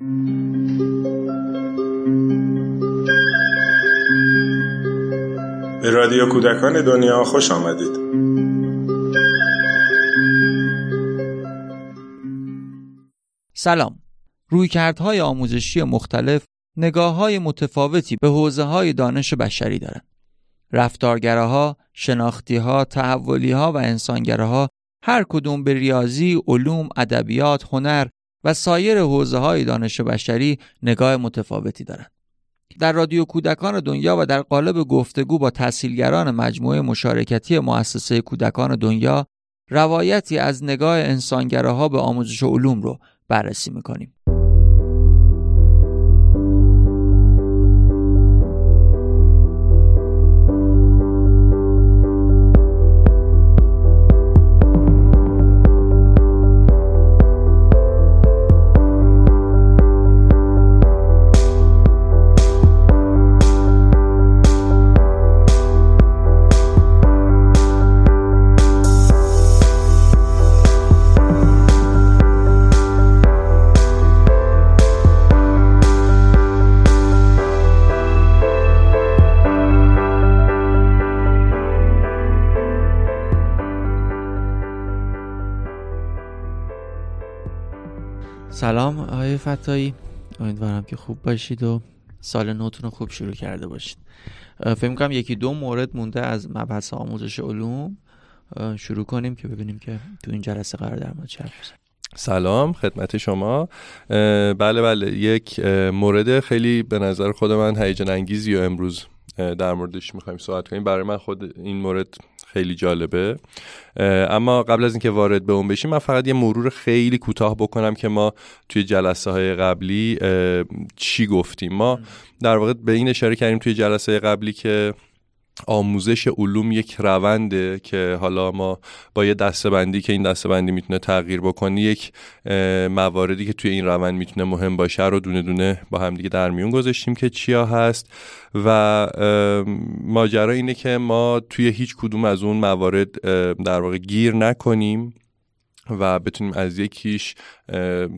به رادیو کودکان دنیا خوش آمدید سلام رویکردهای آموزشی مختلف نگاه های متفاوتی به حوزه های دانش بشری دارند. رفتارگراها، شناختیها، تحولیها و انسانگراها هر کدوم به ریاضی، علوم، ادبیات، هنر و سایر حوزه های دانش بشری نگاه متفاوتی دارند. در رادیو کودکان دنیا و در قالب گفتگو با تحصیلگران مجموعه مشارکتی مؤسسه کودکان دنیا روایتی از نگاه انسانگراها به آموزش علوم رو بررسی می‌کنیم. سلام آقای فتایی امیدوارم که خوب باشید و سال نوتون رو خوب شروع کرده باشید. فکر کنم یکی دو مورد مونده از مبحث آموزش علوم. شروع کنیم که ببینیم که تو این جلسه قرار در مورد چه سلام خدمت شما. بله بله. یک مورد خیلی به نظر خود من هیجان انگیزی و امروز در موردش می‌خوایم صحبت کنیم. برای من خود این مورد خیلی جالبه. اما قبل از اینکه وارد به اون بشیم من فقط یه مرور خیلی کوتاه بکنم که ما توی جلسه های قبلی چی گفتیم. ما در واقع به این اشاره کردیم توی جلسه قبلی که آموزش علوم یک رونده که حالا ما با یه دستبندی که این دستبندی می‌تونه تغییر بکنه یک مواردی که توی این روند می‌تونه مهم باشه رو دونه دونه با هم دیگه در میون گذاشتیم که چیا هست و ماجرا اینه که ما توی هیچ کدوم از اون موارد در واقع گیر نکنیم و بتونیم از یکیش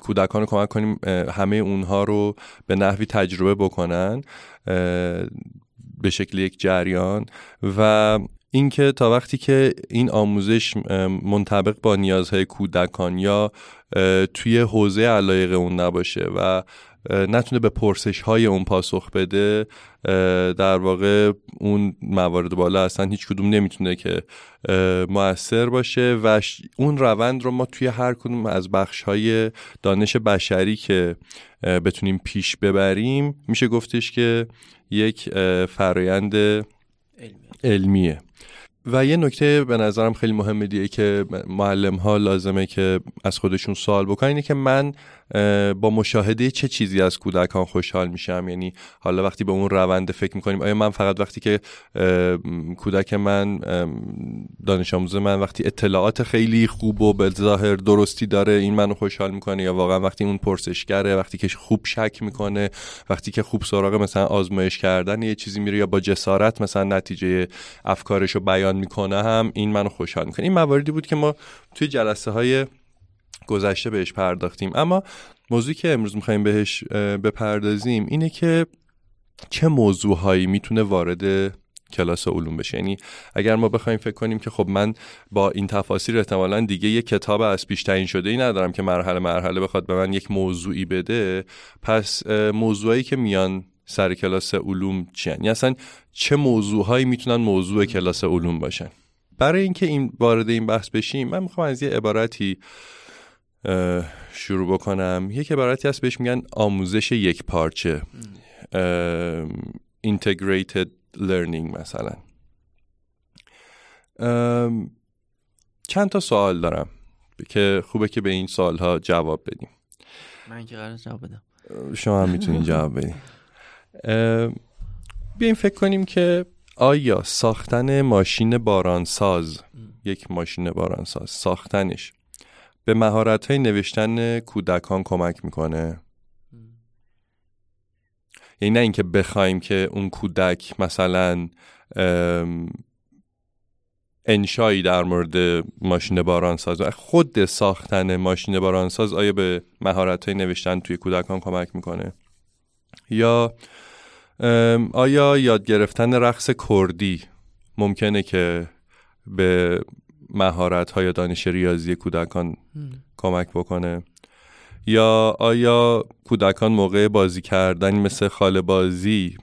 کودکان رو کمک کنیم همه اونها رو به نحوی تجربه بکنن. به شکل یک جریان و اینکه تا وقتی که این آموزش منطبق با نیازهای کودکان یا توی حوزه علایق اون نباشه و نتونه به پرسش های اون پاسخ بده در واقع اون موارد بالا اصلا هیچ کدوم نمی‌تونه که موثر باشه و اون روند رو ما توی هر کدوم از بخش های دانش بشری که بتونیم پیش ببریم میشه گفتش که یک فرایند علمیه. و یه نکته به نظرم خیلی مهمه دیگه که معلم ها لازمه که از خودشون سوال بکنن اینه که من با مشاهده چه چیزی از کودکان خوشحال میشم؟ یعنی حالا وقتی به اون روند فکر می‌کنیم آیا من فقط وقتی که کودک من دانش آموز من وقتی اطلاعات خیلی خوب و به ظاهر درستی داره این منو خوشحال می‌کنه یا واقعا وقتی اون پرسشگره وقتی که خوب شک می‌کنه وقتی که خوب سراغ مثلا آزمایش کردن یه چیزی میره یا با جسارت مثلا نتیجه افکارش رو بیان می‌کنه هم این منو خوشحال می‌کنه. این مواردی بود که ما توی جلسه های گذشته بهش پرداختیم. اما موضوعی که امروز می‌خوایم بهش بپردازیم اینه که چه موضوعهایی می‌تونه وارد کلاس علوم بشه. یعنی اگر ما بخوایم فکر کنیم که خب من با این تفاصیل احتمالا دیگه یک کتاب از پیش تعیین شده ای ندارم که مرحله مرحله بخواد به من یک موضوعی بده پس موضوعی که میان سر کلاس علوم چی یعنی اصلا چه موضوعهایی می‌تونن موضوع کلاس علوم باشن؟ برای اینکه این وارد این بحث بشیم من می‌خوام از یه عبارتی شروع بکنم. یک عبارتی هست بهش میگن آموزش یک پارچه. integrated learning مثلا. چند تا سوال دارم که خوبه که به این سوال ها جواب بدیم. من که قرار جواب بدم. شما هم می‌تونین جواب بدیم بیایم فکر کنیم که آیا ساختن ماشین بارانساز یک ماشین بارانساز ساختنش به مهارت های نوشتن کودکان کمک می‌کنه. یعنی نه اینکه بخوایم که اون کودک مثلا انشایی در مورد ماشین بارانساز خود ساختن ماشین بارانساز آیا به مهارت های نوشتن توی کودکان کمک می‌کنه؟ یا آیا یاد گرفتن رقص کردی ممکنه که به مهارت های دانش ریاضی کودکان کمک بکنه. یا آیا کودکان موقع بازی کردن مثل خاله بازی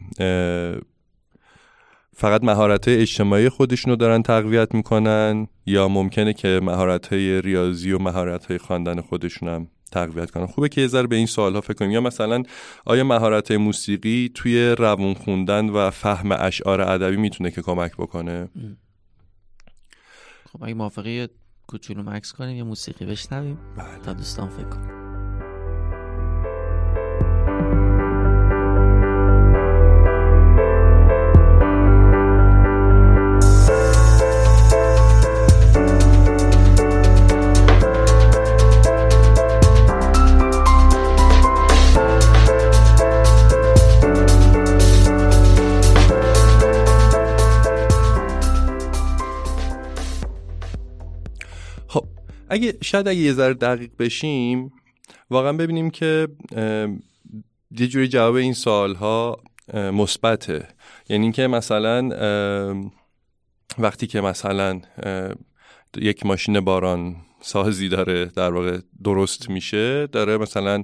فقط مهارت اجتماعی خودشون رو دارن تقویت می‌کنن یا ممکنه که مهارت های ریاضی و مهارت های خواندن خودشون هم تقویت کنن؟ خوبه که یه ذره به این سوال ها فکر کنیم. یا مثلا آیا مهارت موسیقی توی روون خوندن و فهم اشعار ادبی می‌تونه که کمک بکنه؟ خب اگه موافقی کوچولو مکس کنیم یه موسیقی بشنویم بله. تا دوستان فکر کنیم اگه شاید اگه یه ذره دقیق بشیم واقعا ببینیم که یه جوری جواب این سوال ها مثبته. یعنی اینکه مثلا وقتی که مثلا یک ماشین باران سازی داره در واقع درست میشه داره مثلا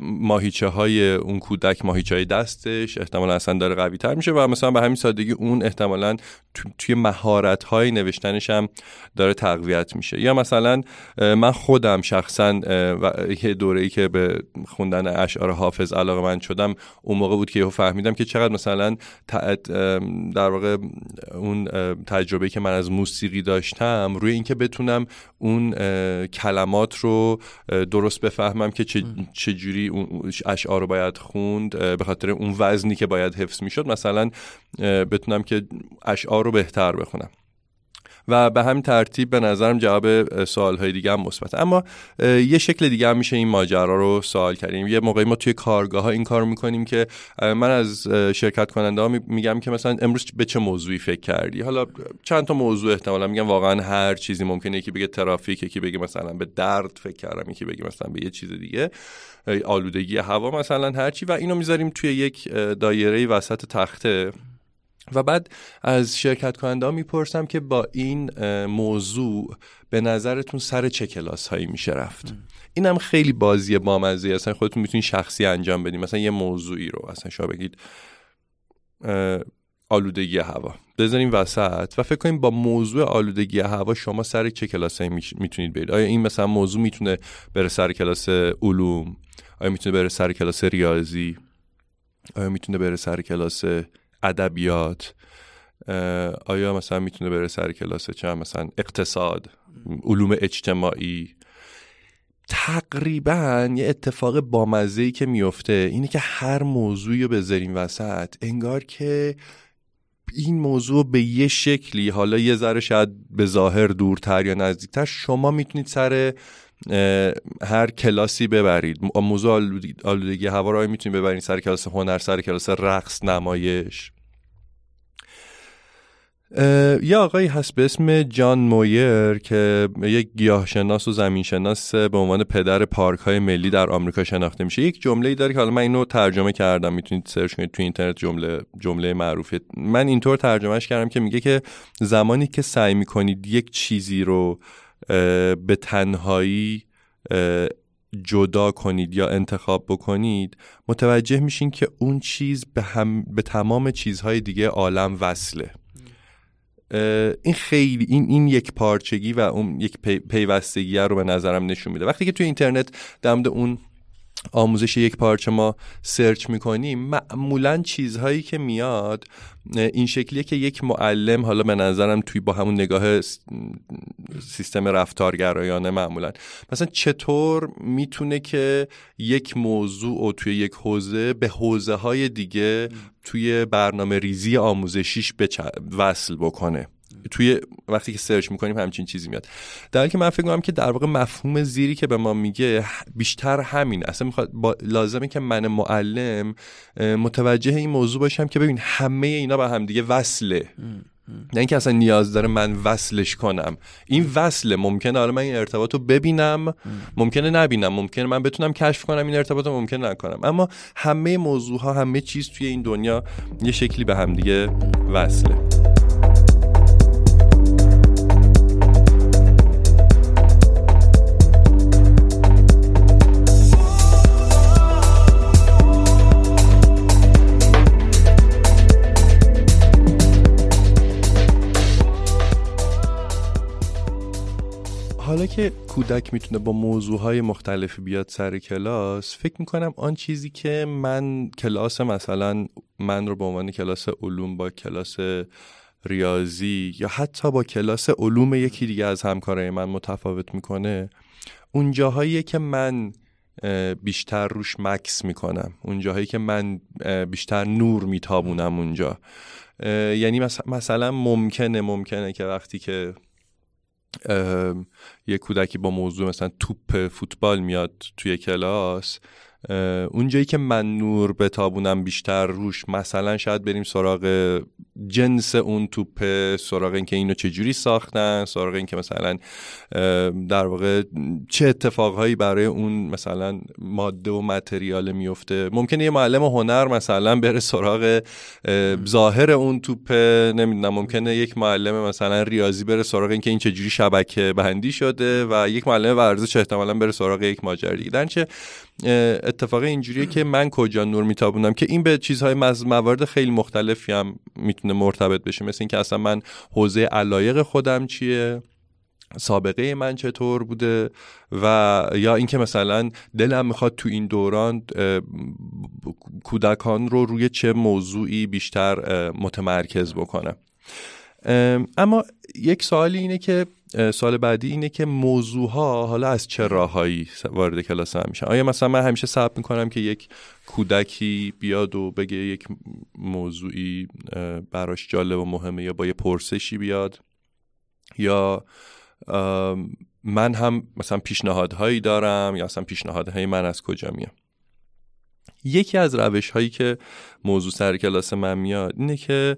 ماهیچه های اون کودک ماهیچه های دستش احتمالا اصلا داره قوی تر میشه و مثلا به همین سادگی اون احتمالا توی مهارت های نوشتنش هم داره تقویت میشه. یا مثلا من خودم شخصا یه دوره ای که به خوندن اشعار حافظ علاقه من شدم اون موقع بود که فهمیدم که چقدر مثلا در واقع اون تجربه که من از موسیقی داشتم روی اینکه بتونم اون کلمات رو درست بفهمم که چه جوری اون اشعار رو باید خوند به خاطر اون وزنی که باید حفظ می‌شد. مثلا بتونم که اشعار رو بهتر بخونم. و به همین ترتیب به نظرم جواب سوال های دیگه هم مثبت. اما یه شکل دیگه هم میشه این ماجرا رو سوال کردیم یه موقعی ما توی کارگاه ها این کار می‌کنیم که من از شرکت کننده ها میگم که مثلا امروز به چه موضوعی فکر کردی؟ حالا چند تا موضوع احتمالا میگم واقعا هر چیزی ممکنه. یکی بگه ترافیک یکی بگه مثلا به درد فکر کردم یکی بگه مثلا به یه چیز دیگه. آلودگی هوا مثلا هرچی و اینو می‌ذاریم توی یک دایره وسط تخته. و بعد از شرکت کننده ها می‌پرسم که با این موضوع به نظرتون سر چه کلاس هایی میشه رفت؟ این هم خیلی بازی بامزه اصلا خودتون می‌تونید شخصی انجام بدین. مثلا یه موضوعی رو اصلا شما بگید آلودگی هوا. بذاریم وسط و فکر کنیم با موضوع آلودگی هوا شما سر چه کلاس هایی می‌تونید برید؟ آیا این مثلا موضوع می‌تونه بره سر کلاس علوم؟ آیا می‌تونه بره سر کلاس ریاضی؟ آیا می‌تونه بره سر کلاس ادبیات آیا مثلا می‌تونه بره سر کلاس چه مثلا اقتصاد علوم اجتماعی. تقریبا یه اتفاق بامزه ای که میفته اینه که هر موضوعی رو بذاریم وسط انگار که این موضوع به یه شکلی حالا یه ذره شاید به ظاهر دورتر یا نزدیکتر شما می‌تونید سر هر کلاسی ببرید. موضوع آلودگی هوا رو می‌تونید ببرید سر کلاس هنر سر کلاس رقص نمایش. یه آقایی هست به اسم جان مویر که یک گیاهشناس و زمینشناس به عنوان پدر پارک های ملی در آمریکا شناخته میشه. یک جمله ای داره که حالا من اینو ترجمه کردم. می‌تونید سرچ کنید تو اینترنت جمله جمله معروفه. من اینطور ترجمهش کردم که میگه که زمانی که سعی می‌کنید یک چیزی رو به تنهایی جدا کنید یا انتخاب بکنید متوجه میشین که اون چیز به, هم، به تمام چیزهای دیگه عالم وصله. این خیلی این این یک پارچگی و اون یک پیوستگی رو به نظرم نشون میده. وقتی که توی اینترنت در اون آموزش یک پارچه ما سرچ می‌کنیم معمولا چیزهایی که میاد این شکلیه که یک معلم حالا به نظرم توی با همون نگاه سیستم رفتارگرایانه معمولا مثلا چطور می‌تونه که یک موضوع و توی یک حوزه به حوزه های دیگه توی برنامه ریزی آموزشیش وصل بکنه؟ توی وقتی که سرچ می‌کنیم همچین چیزی میاد. در حالی که من فکر می‌کنم که در واقع مفهوم زیری که به ما میگه بیشتر همین. اصلا می‌خواد لازمه که من معلم متوجه این موضوع باشم که ببین همه اینا با هم دیگه وصله. نه اینکه اصلا نیاز داره من وصلش کنم. این وصله. ممکنه حالا من این ارتباط رو ببینم ممکنه نبینم. ممکنه من بتونم کشف کنم این ارتباط رو ممکنه نکنم. اما همه موضوع ها همه چیز توی این دنیا یه شکلی به هم دیگه وصله. کودک می‌تونه با موضوع های مختلفی بیاد سر کلاس فکر می‌کنم آن چیزی که من کلاس مثلا من رو به عنوان کلاس علوم با کلاس ریاضی یا حتی با کلاس علوم یکی دیگه از همکارای من متفاوت می‌کنه اون جاهایی که من بیشتر روش مکس می‌کنم. اون جاهایی که من بیشتر نور میتابونم اونجا. یعنی مثلا ممکنه ممکنه که وقتی که یه کودکی با موضوع مثلا توپ فوتبال میاد توی کلاس اونجایی که من نور بتابونم بیشتر روش مثلا شاید بریم سراغ جنس اون توپه سراغ اینکه اینو چجوری ساختن سراغ اینکه مثلا در واقع چه اتفاقهایی برای اون مثلا ماده و متریال میفته. ممکنه یه معلم هنر مثلا بره سراغ ظاهر اون توپه نمی‌دونم ممکنه یک معلم مثلا ریاضی بره سراغ اینکه این چجوری شبکه بندی شده و یک معلم ورزش احتمالا بره سراغ یک ماجرا دیگه. اتفاق اینجوریه که من کجا نور میتابونم که این به چیزهای موارد خیلی مختلفی هم می‌تونه مرتبط بشه. مثل اینکه اصلا من حوزه علایق خودم چیه؟ سابقه من چطور بوده؟ و یا اینکه مثلا دلم می‌خواد تو این دوران کودکان رو روی چه موضوعی بیشتر متمرکز بکنم. اما یک سوالی اینه که سال بعدی اینه که موضوع ها حالا از چه راههایی وارد کلاس هم میشن؟ آیا مثلا من همیشه ثبت می‌کنم که یک کودکی بیاد و بگه یک موضوعی براش جالب و مهمه یا با یه پرسشی بیاد؟ یا من هم مثلا پیشنهادهایی دارم یا اصلا پیشنهادهای من از کجا میام یکی از روش هایی که موضوع سر کلاس من میاد اینه که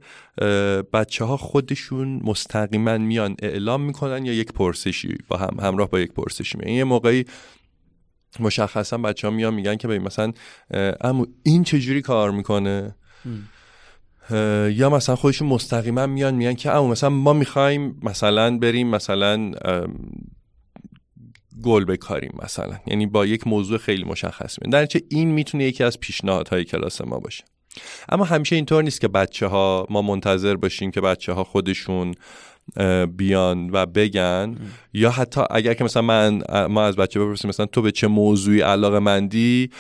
بچه ها خودشون مستقیما میان اعلام می‌کنن یا یک پرسشی با هم همراه با یک پرسشی میان یه موقعی مشخصا بچه ها میان میگن که ببین مثلا اما این چجوری کار می‌کنه؟ یا مثلا خودشون مستقیما میان میگن که اما مثلا ما می‌خوایم مثلا بریم مثلا گل بکاریم مثلا. یعنی با یک موضوع خیلی مشخص میاد در این می‌تونه یکی از پیشنهادهای کلاس ما باشه. اما همیشه اینطور نیست که بچه ها ما منتظر باشیم که بچه ها خودشون بیان و بگن یا حتی اگر که مثلا من ما از بچه بپرسیم مثلا تو به چه موضوعی علاقه مندی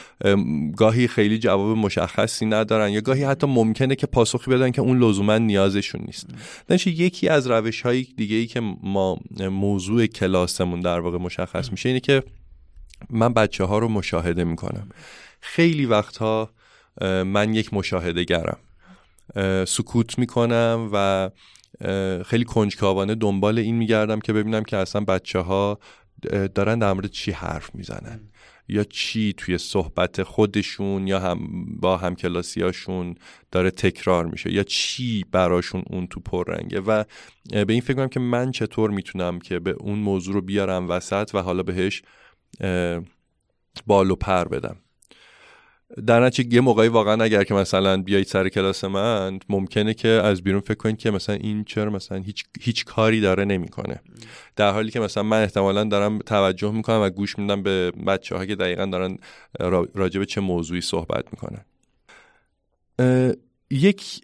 گاهی خیلی جواب مشخصی ندارن یا گاهی حتی ممکنه که پاسخی بدن که اون لزوما نیازشون نیست. دانش یکی از روش های دیگه ای که ما موضوع کلاسمون در واقع مشخص میشه اینه که من بچه ها رو مشاهده می‌کنم. خیلی وقتها من یک مشاهده گرم سکوت می‌کنم و خیلی کنجکاوانه دنبال این میگردم که ببینم که اصلا بچه ها دارن در مورد چی حرف می‌زنن. یا چی توی صحبت خودشون یا هم با همکلاسیاشون داره تکرار میشه یا چی براشون اون تو پررنگه. و به این فکر کنم که من چطور می‌تونم که به اون موضوع رو بیارم وسط و حالا بهش بال و پر بدم. در نتیجه یه موقعی واقعا اگر که مثلا بیایید سر کلاس من ممکنه که از بیرون فکر کنید که مثلا این چرا مثلا هیچ, هیچ کاری داره نمی‌کنه. در حالی که مثلا من احتمالا دارم توجه می‌کنم و گوش میدم به بچه ها که دقیقا دارن راجع به چه موضوعی صحبت می‌کنن. یک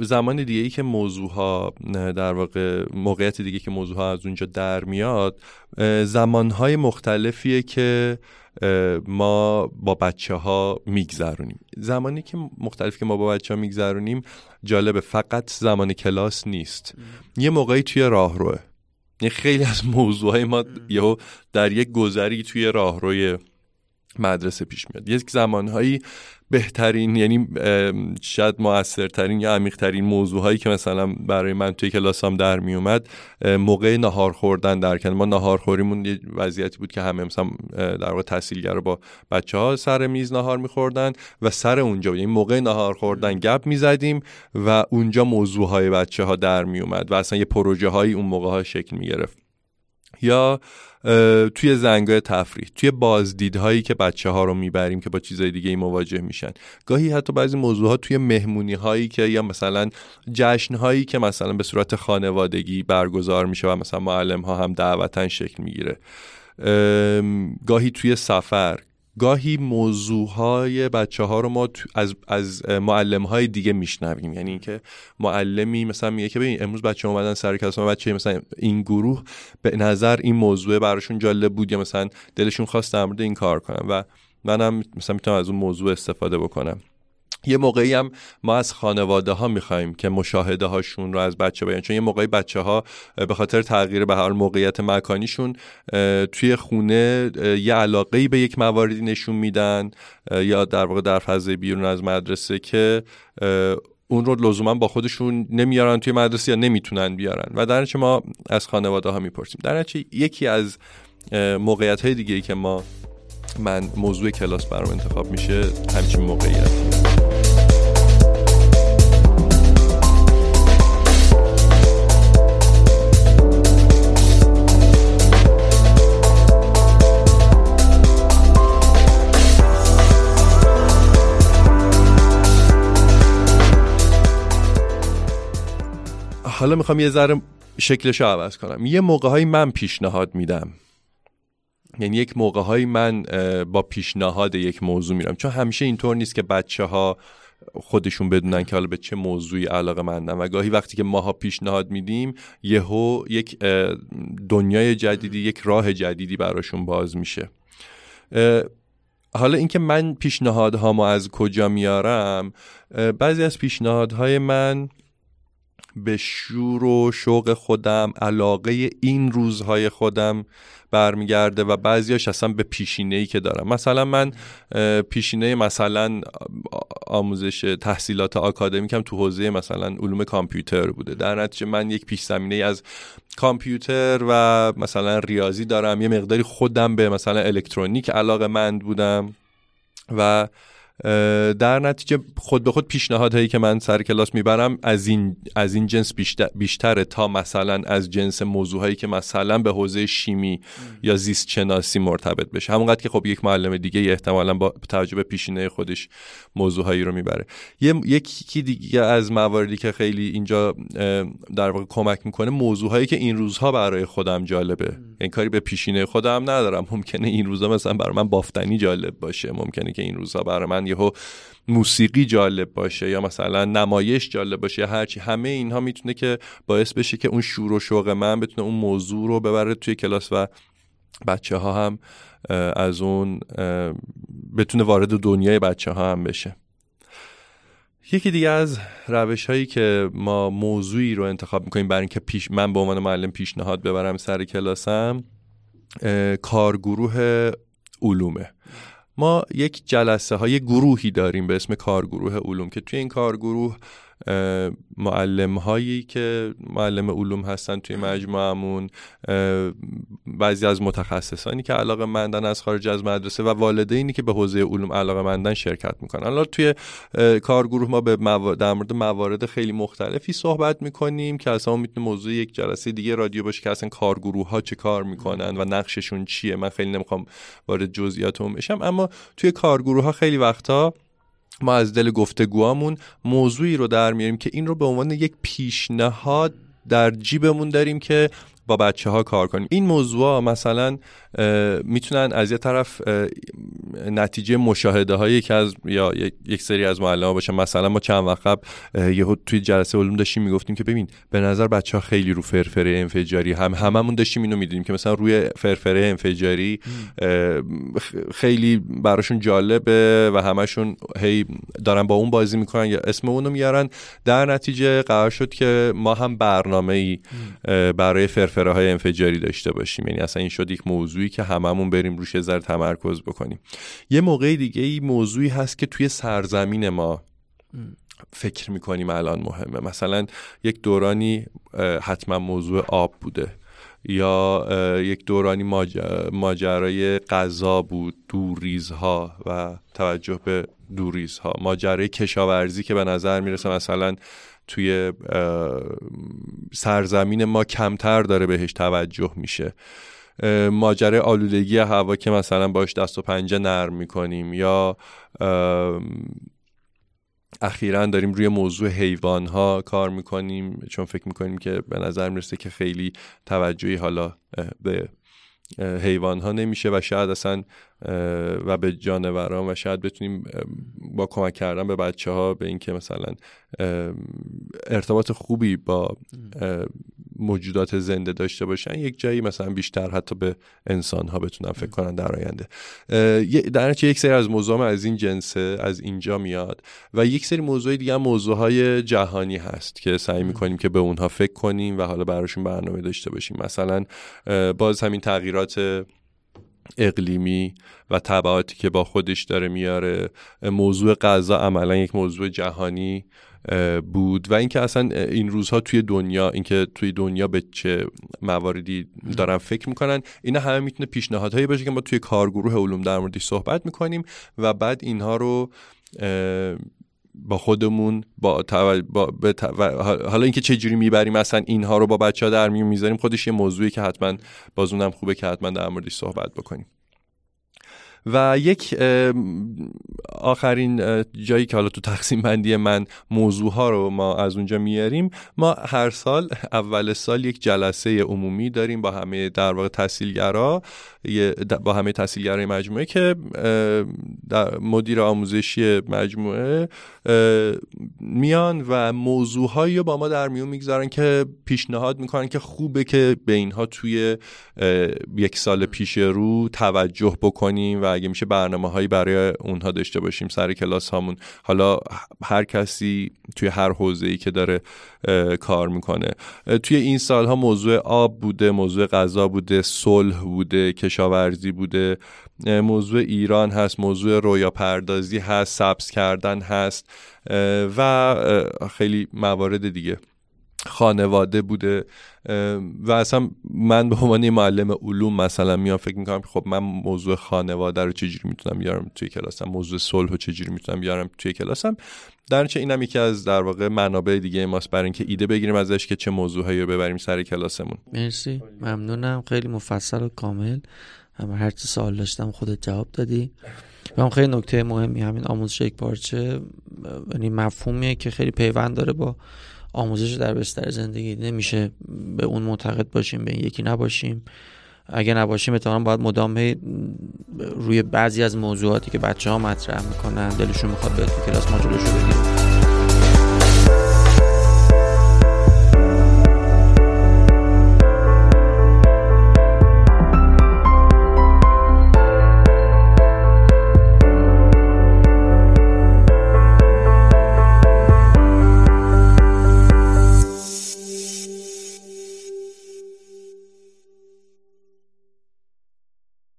زمان دیگه ای که موضوع ها در واقع موقعیت دیگه که موضوع ها از اونجا در میاد زمان های مختلفیه که ما با بچه ها میگذرونیم. زمانی که مختلف که ما با بچه ها میگذرونیم جالبه فقط زمان کلاس نیست. یه موقعی توی راهروه. یه خیلی از موضوع های ما یهو در یک گذری توی راهروی مدرسه پیش میاد. یک زمانهایی بهترین یعنی شاید موثرترین یا عمیقترین موضوع هایی که مثلا برای من توی کلاسام در می اومد موقع نهار خوردن در کن ما نهار خوریمون یه وضعیتی بود که همه مثلا در واقع تحصیلگر با بچه ها سر میز نهار میخوردن و سر اونجا یعنی موقع نهار خوردن گپ می‌زدیم و اونجا موضوع های بچه ها در می اومد و اصلا یه پروژه هایی اون موقع ها شکل می گرفت یا توی زنگای تفریح توی بازدیدهایی که بچه ها رو می‌بریم که با چیزای دیگه ای مواجه میشن. گاهی حتی بعضی موضوعات توی مهمونی هایی که یا مثلا جشن هایی که مثلا به صورت خانوادگی برگزار میشه و مثلا معلم ها هم دعوتا شکل می‌گیره. گاهی توی سفر گاهی موضوع های بچه ها رو ما از, از معلم های دیگه میشنویم. یعنی اینکه معلمی مثلا میگه که ببین امروز بچه اومدن سر کلاس بچه مثلا این گروه به نظر این موضوع براشون جالب بود یا مثلا دلشون خواست در مورد این کار کنم و منم مثلا می‌تونم از اون موضوع استفاده بکنم. یه موقعی هم ما از خانواده ها می‌خوایم که مشاهده هاشون رو از بچه بیان. چون یه موقعی بچه ها به خاطر تغییر به هر موقعیت مکانیشون توی خونه یه علاقه به یک مواردی نشون میدن یا در واقع در فضای بیرون از مدرسه که اون رو لزوما با خودشون نمیارن توی مدرسه یا نمی‌تونن بیارن. و در ما از خانواده ها می‌پرسیم. در یکی از موقعیت های دیگه ای که ما من موضوع کلاس برام انتخاب میشه همچین موقعیت. حالا می‌خوام یه ذره شکلش رو عوض کنم. یه موقع من پیشنهاد میدم. یعنی یک موقع های من با پیشنهاد یک موضوع میرم. چون همیشه اینطور نیست که بچه ها خودشون بدونن که حالا به چه موضوعی علاقه مندن. و گاهی وقتی که ماها پیشنهاد میدیم یهو یک دنیای جدیدی یک راه جدیدی براشون باز میشه. حالا اینکه من پیشنهادهامو از کجا میارم بعضی از پیشنهادهای من به شور و شوق خودم علاقه این روزهای خودم برمیگرده و بعضیاش اصلا به پیشینه ای که دارم. مثلا من پیشینه مثلا آموزش تحصیلات آکادمیکم تو حوزه مثلا علوم کامپیوتر بوده. در نتیجه من یک پیش زمینه از کامپیوتر و مثلا ریاضی دارم. یه مقداری خودم به مثلا الکترونیک علاقه مند بودم و در نتیجه خود به خود پیشنهادهایی که من سر کلاس می‌برم از این از این جنس بیشتر بیشتره تا مثلا از جنس موضوعهایی که مثلا به حوزه شیمی یا زیست شناسی مرتبط بشه. همونقدر که خب یک معلم دیگه احتمالا با توجه به پیشینه خودش موضوعهایی رو می‌بره. یکی دیگه از مواردی که خیلی اینجا در واقع کمک می‌کنه موضوعهایی که این روزها برای خودم جالبه. این یعنی کاری به پیشینه خودم ندارم. ممکنه این روزها مثلا برای من بافتنی جالب باشه. ممکنه که این روزها برای من یهو موسیقی جالب باشه یا مثلا نمایش جالب باشه یا هرچی همه اینها می‌تونه که باعث بشه که اون شور و شوق من بتونه اون موضوع رو ببره توی کلاس و بچه ها هم از اون بتونه وارد دنیای بچه ها هم بشه. یکی دیگه از روش هایی که ما موضوعی رو انتخاب می‌کنیم برای اینکه پیش من به عنوان معلم پیشنهاد ببرم سر کلاسم کارگروه علومه. ما یک جلسه های گروهی داریم به اسم کارگروه علوم که توی این کارگروه معلم هایی که معلم علوم هستن توی مجموعمون بعضی از متخصصانی که علاقه مندن از خارج از مدرسه و والدینی که به حوزه علوم علاقه مندن شرکت می‌کنن. حالا توی کارگروه ما به در مورد موارد خیلی مختلفی صحبت می‌کنیم که اصلا می‌تونه موضوع یک جلسه دیگه رادیو باشه که اصلا کارگروه ها چه کار می‌کنن و نقششون چیه. من خیلی نمی‌خوام وارد جزئیات بشم اما توی کارگروه ها خیلی وقتا ما از دل گفتگوامون موضوعی رو در میاریم که این رو به عنوان یک پیشنهاد در جیبمون داریم که با بچه ها کار کنیم. این موضوع مثلا می‌تونن از یه طرف نتیجه مشاهده هایی که از یا یک سری از معلم ها باشه مثلا ما چند وقت قبل یهو توی جلسه علوم داشتیم می‌گفتیم که ببین به نظر بچه ها خیلی رو فرفره انفجاری. هم هممون داشتیم اینو می‌دیدیم که مثلا روی فرفره انفجاری خیلی براشون جالبه و همشون هی دارن با اون بازی می‌کنن یا اسم اونو میارن. در نتیجه قرار شد که ما هم برنامه ای برای فرفره محفره های انفجاری داشته باشیم. یعنی اصلا این شد یک موضوعی که هممون بریم روش ذره تمرکز بکنیم. یه موقع دیگه ای موضوعی هست که توی سرزمین ما فکر می‌کنیم الان مهمه. مثلا یک دورانی حتما موضوع آب بوده. یا یک دورانی ماجرای غذا بود دوریزها و توجه به دوریزها. ماجرای کشاورزی که به نظر می‌رسه مثلا توی سرزمین ما کمتر داره بهش توجه میشه. ماجرای آلودگی هوا که مثلا باش دست و پنجه نرم می‌کنیم یا اخیرا داریم روی موضوع حیوان ها کار می‌کنیم چون فکر می‌کنیم که به نظر می‌رسه که خیلی توجهی حالا به حیوان ها نمیشه و شاید اصلا و به جانوران و شاید بتونیم با کمک کردن به بچه ها به اینکه مثلا ارتباط خوبی با موجودات زنده داشته باشن یک جایی مثلا بیشتر حتی به انسان ها بتونن فکر کنن در آینده. در یک سری از موضوع از این جنسه از اینجا میاد و یک سری موضوع دیگه هم موضوع های جهانی هست که سعی می‌کنیم که به اونها فکر کنیم و حالا براشون برنامه داشته باشیم. مثلا باز همین تغییرات اقلیمی و طبعاتی که با خودش داره میاره موضوع غذا عملا یک موضوع جهانی. بود و اینکه اصلا این روزها توی دنیا اینکه توی دنیا به چه مواردی دارن فکر می‌کنن اینا همه می‌تونه پیشنهادهایی باشه که ما توی کارگروه علوم در موردش صحبت می‌کنیم و بعد اینها رو با خودمون با, با حالا اینکه چه جوری می‌بریم مثلا اینها رو با بچه ها در میون می‌ذاریم خودش یه موضوعی که حتما بازونم خوبه که حتما در موردش صحبت بکنیم. و یک آخرین جایی که حالا تو تقسیم بندی من موضوع ها رو ما از اونجا میاریم ما هر سال اول سال یک جلسه عمومی داریم با همه در واقع تحصیلگرا با همه تحصیلگرای مجموعه که در مدیر آموزشی مجموعه میان و موضوعهایی رو با ما در میون می‌گذارن که پیشنهاد می‌کنن که خوبه که به اینها توی یک سال پیش رو توجه بکنیم و اگه میشه برنامه هایی برای اونها داشته باشیم سر کلاس هامون. حالا هر کسی توی هر حوزه ای که داره کار می‌کنه. توی این سالها موضوع آب بوده موضوع غذا بوده صلح بوده کشاورزی بوده. موضوع ایران هست موضوع رویا پردازی هست سبز کردن هست. و خیلی موارد دیگه. خانواده بوده و اصلا من به عنوان معلم علوم مثلا میام فکر می‌کنم خب من موضوع خانواده رو چجوری می‌تونم بیارم توی کلاسم موضوع صلح رو چجوری می‌تونم بیارم توی کلاسم. در چه اینم یکی از در واقع منابع دیگه ماست برای اینکه ایده بگیریم ازش که چه موضوعهایی رو ببریم سر کلاسمون. مرسی. ممنونم. خیلی مفصل و کامل. هم هر چی سوال داشتم خودت جواب دادی. و خیلی نکته مهمی همین آموزش یک پارچه. یعنی مفهومیه که خیلی پیوند داره با آموزش در بستر زندگی نمیشه. به اون معتقد باشیم به این یکی نباشیم. اگه نباشیم اتفاقا باید مدام روی بعضی از موضوعاتی که بچه ها مطرح می‌کنن دلشون می‌خواد به کلاس ما جلوشو بگیریم